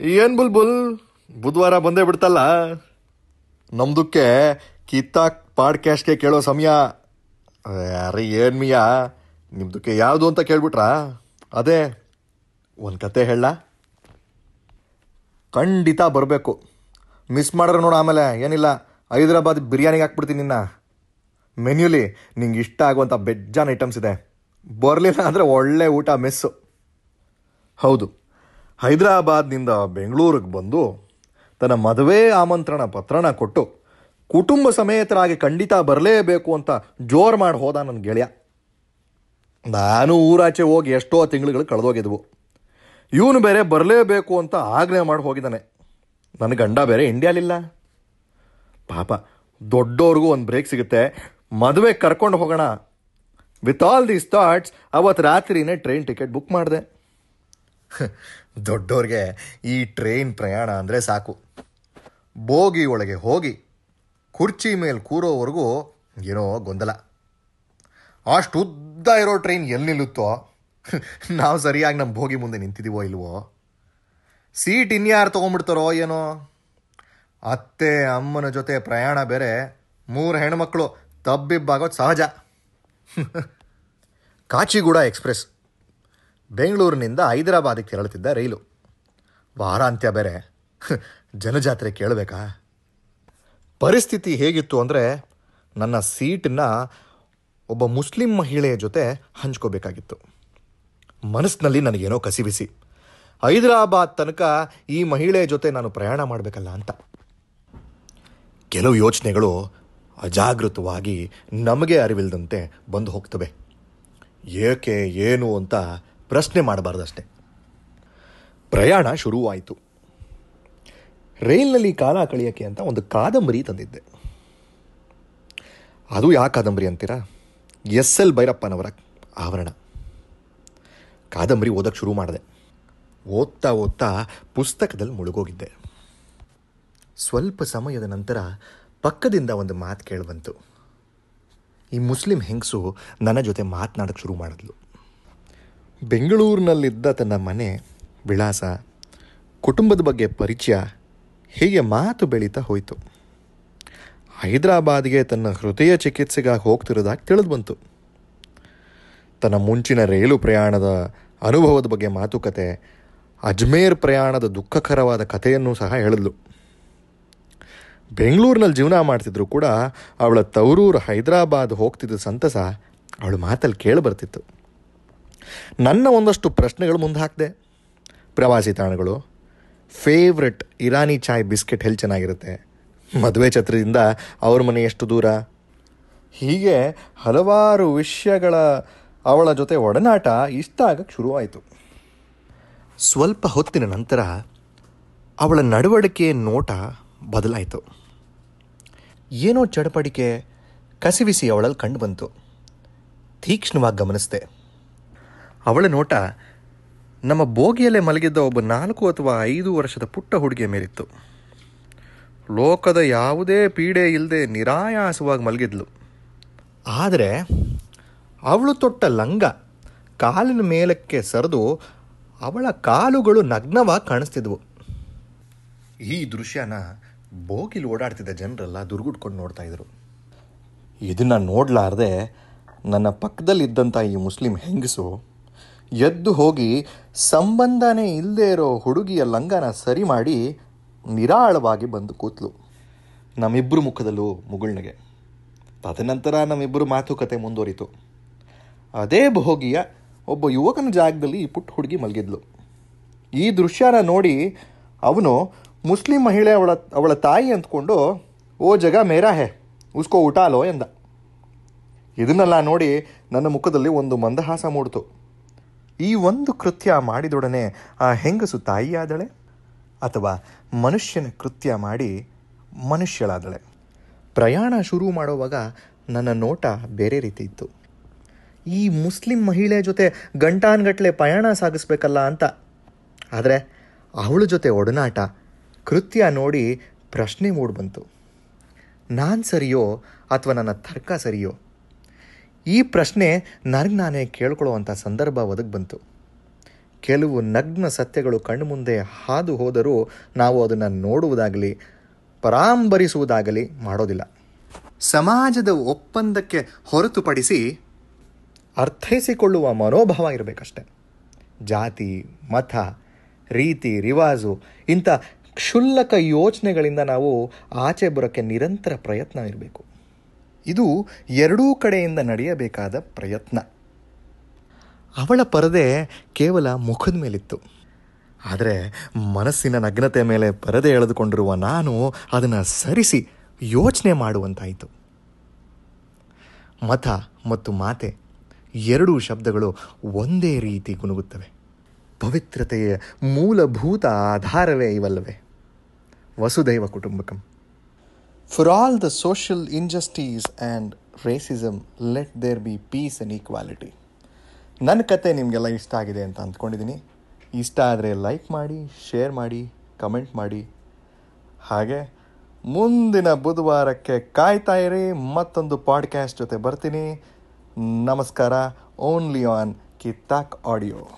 ಏನ್ ಬುಲ್ ಬುಧವಾರ ಬಂದೇ ಬಿಡ್ತಲ್ಲ. ನಮ್ದುಕ್ಕೆ ಕಿತ್ತಾಕ್ ಪಾಡ್ಕ್ಯಾಸ್ಟ್ಗೆ ಕೇಳೋ ಸಮಯ. ಅರೆ ಏನ್ ಮಿಯಾ? ನಿಮ್ದುಕ್ಕೆ ಯಾವುದು ಅಂತ ಕೇಳ್ಬಿಟ್ರಾ? ಅದೇ, ಒಂದು ಕತೆ ಹೇಳ. ಖಂಡಿತ ಬರಬೇಕು. ಮಿಸ್ ಮಾಡ್ರೆ ನೋಡು ಆಮೇಲೆ, ಏನಿಲ್ಲ. ಹೈದ್ರಾಬಾದ್ ಬಿರಿಯಾನಿಗೆ ಹಾಕ್ಬಿಡ್ತೀನಿ ನಿನ್ನ. ಮೆನ್ಯೂಲಿ ನಿಂಗೆ ಇಷ್ಟ ಆಗುವಂಥ ಬೆಜ್ಜಾನ್ ಐಟಮ್ಸ್ ಇದೆ. ಬರಲಿಲ್ಲ ಅಂದರೆ ಒಳ್ಳೆ ಊಟ, ಮಿಸ್ಸು. ಹೌದು. ಹೈದರಾಬಾದ್ನಿಂದ ಬೆಂಗಳೂರಿಗೆ ಬಂದು ತನ್ನ ಮದುವೆ ಆಮಂತ್ರಣ ಪತ್ರನ ಕೊಟ್ಟು ಕುಟುಂಬ ಸಮೇತರಾಗಿ ಖಂಡಿತ ಬರಲೇಬೇಕು ಅಂತ ಜೋರು ಮಾಡಿ ಹೋದ ನನ್ನ ಗೆಳೆಯ. ನಾನು ಊರಾಚೆ ಹೋಗಿ ಎಷ್ಟೋ ತಿಂಗಳುಗಳು ಕಳೆದೋಗಿದ್ವು. ಇವನು ಬೇರೆ ಬರಲೇಬೇಕು ಅಂತ ಆಗ್ನೇ ಮಾಡಿ ಹೋಗಿದ್ದಾನೆ. ನನ್ನ ಗಂಡ ಬೇರೆ ಇಂಡಿಯಾಲಿಲ್ಲ. ಪಾಪ ದೊಡ್ಡವ್ರಿಗೂ ಒಂದು ಬ್ರೇಕ್ ಸಿಗುತ್ತೆ. ಮದುವೆ ಕರ್ಕೊಂಡು ಹೋಗೋಣ. ವಿತ್ ಆಲ್ ದೀಸ್ ಥಾಟ್ಸ್ ಅವತ್ತು ರಾತ್ರಿನೇ ಟ್ರೈನ್ ಟಿಕೆಟ್ ಬುಕ್ ಮಾಡಿದೆ. ದೊಡ್ಡವ್ರಿಗೆ ಈ ಟ್ರೈನ್ ಪ್ರಯಾಣ ಅಂದರೆ ಸಾಕು. ಬೋಗಿ ಒಳಗೆ ಹೋಗಿ ಕುರ್ಚಿ ಮೇಲೆ ಕೂರೋವರೆಗೂ ಏನೋ ಗೊಂದಲ. ಅಷ್ಟು ಉದ್ದ ಇರೋ ಟ್ರೈನ್ ಎಲ್ಲಿ ನಿಲ್ಲುತ್ತೋ? ನಾವು ಸರಿಯಾಗಿ ನಮ್ಮ ಬೋಗಿ ಮುಂದೆ ನಿಂತಿದ್ದೀವೋ ಇಲ್ವೋ? ಸೀಟ್ ಇನ್ಯಾರು ತೊಗೊಂಡ್ಬಿಡ್ತಾರೋ ಏನೋ? ಅತ್ತೆ, ಅಮ್ಮನ ಜೊತೆ ಪ್ರಯಾಣ ಬೇರೆ. ಮೂರು ಹೆಣ್ಮಕ್ಳು ತಬ್ಬಿಬ್ಬಾಗೋದು ಸಹಜ. ಕಾಚಿಗೂಡ ಎಕ್ಸ್ಪ್ರೆಸ್. ಬೆಂಗಳೂರಿನಿಂದ ಹೈದರಾಬಾದಿಗೆ ತೆರಳುತ್ತಿದ್ದ ರೈಲು. ವಾರಾಂತ್ಯ ಬೇರೆ. ಜನಜಾತ್ರೆ ಕೇಳಬೇಕಾ? ಪರಿಸ್ಥಿತಿ ಹೇಗಿತ್ತು ಅಂದರೆ ನನ್ನ ಸೀಟನ್ನು ಒಬ್ಬ ಮುಸ್ಲಿಂ ಮಹಿಳೆಯ ಜೊತೆ ಹಂಚ್ಕೋಬೇಕಾಗಿತ್ತು. ಮನಸ್ಸಿನಲ್ಲಿ ನನಗೇನೋ ಕಸಿಬಿಸಿ ಹೈದರಾಬಾದ್ ತನಕ ಈ ಮಹಿಳೆಯ ಜೊತೆ ನಾನು ಪ್ರಯಾಣ ಮಾಡಬೇಕಲ್ಲ ಅಂತ. ಕೆಲವು ಯೋಚನೆಗಳು ಅಜಾಗೃತವಾಗಿ ನಮಗೆ ಅರಿವಿಲ್ಲದಂತೆ ಬಂದು ಹೋಗ್ತವೆ. ಏಕೆ, ಏನು ಅಂತ ಪ್ರಶ್ನೆ ಮಾಡಬಾರ್ದಷ್ಟೆ. ಪ್ರಯಾಣ ಶುರುವಾಯಿತು. ರೈಲ್ನಲ್ಲಿ ಕಾಲ ಕಳೆಯೋಕ್ಕೆ ಅಂತ ಒಂದು ಕಾದಂಬರಿ ತಂದಿದ್ದೆ. ಅದು ಯಾವ ಕಾದಂಬರಿ ಅಂತೀರಾ? ಎಸ್ ಎಲ್ ಭೈರಪ್ಪನವರ ಆವರಣ. ಕಾದಂಬರಿ ಓದಕ್ಕೆ ಶುರು ಮಾಡಿದೆ. ಓದ್ತಾ ಓದ್ತಾ ಪುಸ್ತಕದಲ್ಲಿ ಮುಳುಗೋಗಿದ್ದೆ. ಸ್ವಲ್ಪ ಸಮಯದ ನಂತರ ಪಕ್ಕದಿಂದ ಒಂದು ಮಾತು ಕೇಳಿಬಂತು ಈ ಮುಸ್ಲಿಂ ಹೆಂಗಸು ನನ್ನ ಜೊತೆ ಮಾತನಾಡೋಕ್ಕೆ ಶುರು ಮಾಡಿದ್ಲು. ಬೆಂಗಳೂರಿನಲ್ಲಿದ್ದ ತನ್ನ ಮನೆ ವಿಳಾಸ ಕುಟುಂಬದ ಬಗ್ಗೆ ಪರಿಚಯ ಹೀಗೆ ಮಾತು ಬೆಳೀತಾ ಹೋಯಿತು. ಹೈದರಾಬಾದ್ಗೆ ತನ್ನ ಹೃದಯ ಚಿಕಿತ್ಸೆಗಾಗಿ ಹೋಗ್ತಿರೋದಾಗಿ ತಿಳಿದು ಬಂತು. ತನ್ನ ಮುಂಚಿನ ರೈಲು ಪ್ರಯಾಣದ ಅನುಭವದ ಬಗ್ಗೆ ಮಾತುಕತೆ, ಅಜ್ಮೇರ್ ಪ್ರಯಾಣದ ದುಃಖಕರವಾದ ಕಥೆಯನ್ನು ಸಹ ಹೇಳಿದ್ಲು. ಬೆಂಗಳೂರಿನಲ್ಲಿ ಜೀವನ ಮಾಡ್ತಿದ್ರು ಕೂಡ ಅವಳ ತವರೂರು ಹೈದರಾಬಾದ್ ಹೋಗ್ತಿದ್ದ ಸಂತಸ ಅವಳ ಮಾತಲ್ಲಿ ಕೇಳಿ ಬರ್ತಿತ್ತು ನನ್ನ ಒಂದಷ್ಟು ಪ್ರಶ್ನೆಗಳು ಮುಂದೆ ಹಾಕಿದೆ ಪ್ರವಾಸಿ ತಾಣಗಳು. ಫೇವ್ರೆಟ್ ಇರಾನಿ ಚಾಯ್ ಬಿಸ್ಕೆಟ್ ಹೆಲ್ ಚೆನ್ನಾಗಿರುತ್ತೆ? ಮದುವೆ ಛತ್ರದಿಂದ ಅವ್ರ ಮನೆ ಎಷ್ಟು ದೂರ? ಹೀಗೆ ಹಲವಾರು ವಿಷಯಗಳ ಅವಳ ಜೊತೆ ಒಡನಾಟ ಇಷ್ಟ ಆಗಕ್ಕೆ ಶುರುವಾಯಿತು. ಸ್ವಲ್ಪ ಹೊತ್ತಿನ ನಂತರ ಅವಳ ನಡವಳಿಕೆ ನೋಟ ಬದಲಾಯಿತು. ಏನೋ ಚಡಪಡಿಕೆ ಕಸಿವಿಸಿ ಅವಳಲ್ಲಿ ಕಂಡು ಬಂತು. ತೀಕ್ಷ್ಣವಾಗಿ ಗಮನಿಸಿದೆ. ಅವಳ ನೋಟ ನಮ್ಮ ಬೋಗಿಯಲ್ಲೇ ಮಲಗಿದ್ದ ಒಬ್ಬ ನಾಲ್ಕು ಅಥವಾ ಐದು ವರ್ಷದ ಪುಟ್ಟ ಹುಡುಗಿಯ ಮೇಲಿತ್ತು. ಲೋಕದ ಯಾವುದೇ ಪೀಡೆ ಇಲ್ಲದೆ ನಿರಾಯಾಸವಾಗಿ ಮಲಗಿದ್ಲು. ಆದರೆ ಅವಳು ತೊಟ್ಟ ಲಂಗ ಕಾಲಿನ ಮೇಲಕ್ಕೆ ಸರಿದು ಅವಳ ಕಾಲುಗಳು ನಗ್ನವಾಗಿ ಕಾಣಿಸ್ತಿದ್ವು. ಈ ದೃಶ್ಯನ ಬೋಗಿಲು ಓಡಾಡ್ತಿದ್ದ ಜನರೆಲ್ಲ ದುರ್ಗುಟ್ಕೊಂಡು ನೋಡ್ತಾ ಇದ್ರು. ಇದನ್ನು ನೋಡಲಾರ್ದೆ ನನ್ನ ಪಕ್ಕದಲ್ಲಿದ್ದಂಥ ಈ ಮುಸ್ಲಿಂ ಹೆಂಗಸು ಎದ್ದು ಹೋಗಿ ಸಂಬಂಧನೇ ಇಲ್ಲದೆ ಇರೋ ಹುಡುಗಿಯ ಲಂಗನ ಸರಿ ಮಾಡಿ ನಿರಾಳವಾಗಿ ಬಂದು ಕೂತ್ಲು. ನಮ್ಮಿಬ್ಬರು ಮುಖದಲ್ಲೂ ಮುಗುಳ್ನಗೆ. ತದನಂತರ ನಮ್ಮಿಬ್ಬರು ಮಾತುಕತೆ ಮುಂದುವರಿತು. ಅದೇ ಭೋಗಿಯ ಒಬ್ಬ ಯುವಕನ ಜಾಗದಲ್ಲಿ ಈ ಪುಟ್ಟ ಹುಡುಗಿ ಮಲಗಿದ್ಲು. ಈ ದೃಶ್ಯನ ನೋಡಿ ಅವನು ಮುಸ್ಲಿಂ ಮಹಿಳೆ ಅವಳ ಅವಳ ತಾಯಿ ಅಂದ್ಕೊಂಡು, ಓ ಜಗ ಮೇರಾ ಹೇ, ಉಸ್ಕೋ ಊಟಾಲೋ ಎಂದ. ಇದನ್ನೆಲ್ಲ ನೋಡಿ ನನ್ನ ಮುಖದಲ್ಲಿ ಒಂದು ಮಂದಹಾಸ ಮೂಡಿತು. ಈ ಒಂದು ಕೃತ್ಯ ಮಾಡಿದೊಡನೆ ಆ ಹೆಂಗಸು ತಾಯಿಯಾದಳೆ ಅಥವಾ ಮನುಷ್ಯನ ಕೃತ್ಯ ಮಾಡಿ ಮನುಷ್ಯಳಾದಳೆ? ಪ್ರಯಾಣ ಶುರು ಮಾಡುವಾಗ ನನ್ನ ನೋಟ ಬೇರೆ ರೀತಿ ಇತ್ತು. ಈ ಮುಸ್ಲಿಂ ಮಹಿಳೆ ಜೊತೆ ಗಂಟಾನ್ಗಟ್ಲೆ ಪ್ರಯಾಣ ಸಾಗಿಸ್ಬೇಕಲ್ಲ ಅಂತ. ಆದರೆ ಅವಳ ಜೊತೆ ಒಡನಾಟ, ಕೃತ್ಯ ನೋಡಿ ಪ್ರಶ್ನೆ ಮೂಡ್ಬಂತು ನಾನು ಸರಿಯೋ ಅಥವಾ ನನ್ನ ತರ್ಕ ಸರಿಯೋ? ಈ ಪ್ರಶ್ನೆ ನನಗೆ ನಾನೇ ಕೇಳ್ಕೊಳ್ಳುವಂಥ ಸಂದರ್ಭ ಒದಗಿ ಬಂತು. ಕೆಲವು ನಗ್ನ ಸತ್ಯಗಳು ಕಣ್ಮುಂದೆ ಹಾದು ಹೋದರೂ ನಾವು ಅದನ್ನು ನೋಡುವುದಾಗಲಿ, ಪರಾಂಬರಿಸುವುದಾಗಲಿ ಮಾಡೋದಿಲ್ಲ. ಸಮಾಜದ ಒಪ್ಪಂದಕ್ಕೆ ಹೊರತುಪಡಿಸಿ ಅರ್ಥೈಸಿಕೊಳ್ಳುವ ಮನೋಭಾವ ಇರಬೇಕಷ್ಟೆ. ಜಾತಿ, ಮತ, ರೀತಿ, ರಿವಾಜು, ಇಂಥ ಕ್ಷುಲ್ಲಕ ಯೋಚನೆಗಳಿಂದ ನಾವು ಆಚೆ ಬರೋಕ್ಕೆ ನಿರಂತರ ಪ್ರಯತ್ನ ಇರಬೇಕು. ಇದು ಎರಡೂ ಕಡೆಯಿಂದ ನಡೆಯಬೇಕಾದ ಪ್ರಯತ್ನ. ಅವಳ ಪರದೆ ಕೇವಲ ಮುಖದ ಮೇಲಿತ್ತು. ಆದರೆ ಮನಸ್ಸಿನ ನಗ್ನತೆ ಮೇಲೆ ಪರದೆ ಎಳೆದುಕೊಂಡಿರುವ ನಾನು ಅದನ್ನು ಸರಿಸಿ ಯೋಚನೆ ಮಾಡುವಂತಾಯಿತು. ಮತ ಮತ್ತು ಮಾತೆ ಎರಡೂ ಶಬ್ದಗಳು ಒಂದೇ ರೀತಿ ಗುನುಗುತ್ತವೆ ಪವಿತ್ರತೆಯ ಮೂಲಭೂತ ಆಧಾರವೇ ಇವಲ್ಲವೇ? ವಸುದೈವ ಕುಟುಂಬಕಂ. For all the social injustice and racism let there be peace and equality. ನನ್ನ ಕತೆ ನಿಮಗೆಲ್ಲ ಇಷ್ಟ ಆಗಿದೆ ಅಂತ ಅಂದ್ಕೊಂಡಿದ್ದೀನಿ. ಇಷ್ಟ ಆದರೆ ಲೈಕ್ ಮಾಡಿ ಶೇರ್ ಮಾಡಿ ಕಮೆಂಟ್ ಮಾಡಿ. ಹಾಗೆ ಮುಂದಿನ ಬುಧವಾರಕ್ಕೆ ಕಾಯ್ತಾ ಇರಿ. ಮತ್ತೊಂದು ಪಾಡ್ಕ್ಯಾಸ್ಟ್ ಜೊತೆ ಬರ್ತೀನಿ. ನಮಸ್ಕಾರ. ಓನ್ಲಿ ಆನ್ ಕಿತ್ತಾಕ್ ಆಡಿಯೋ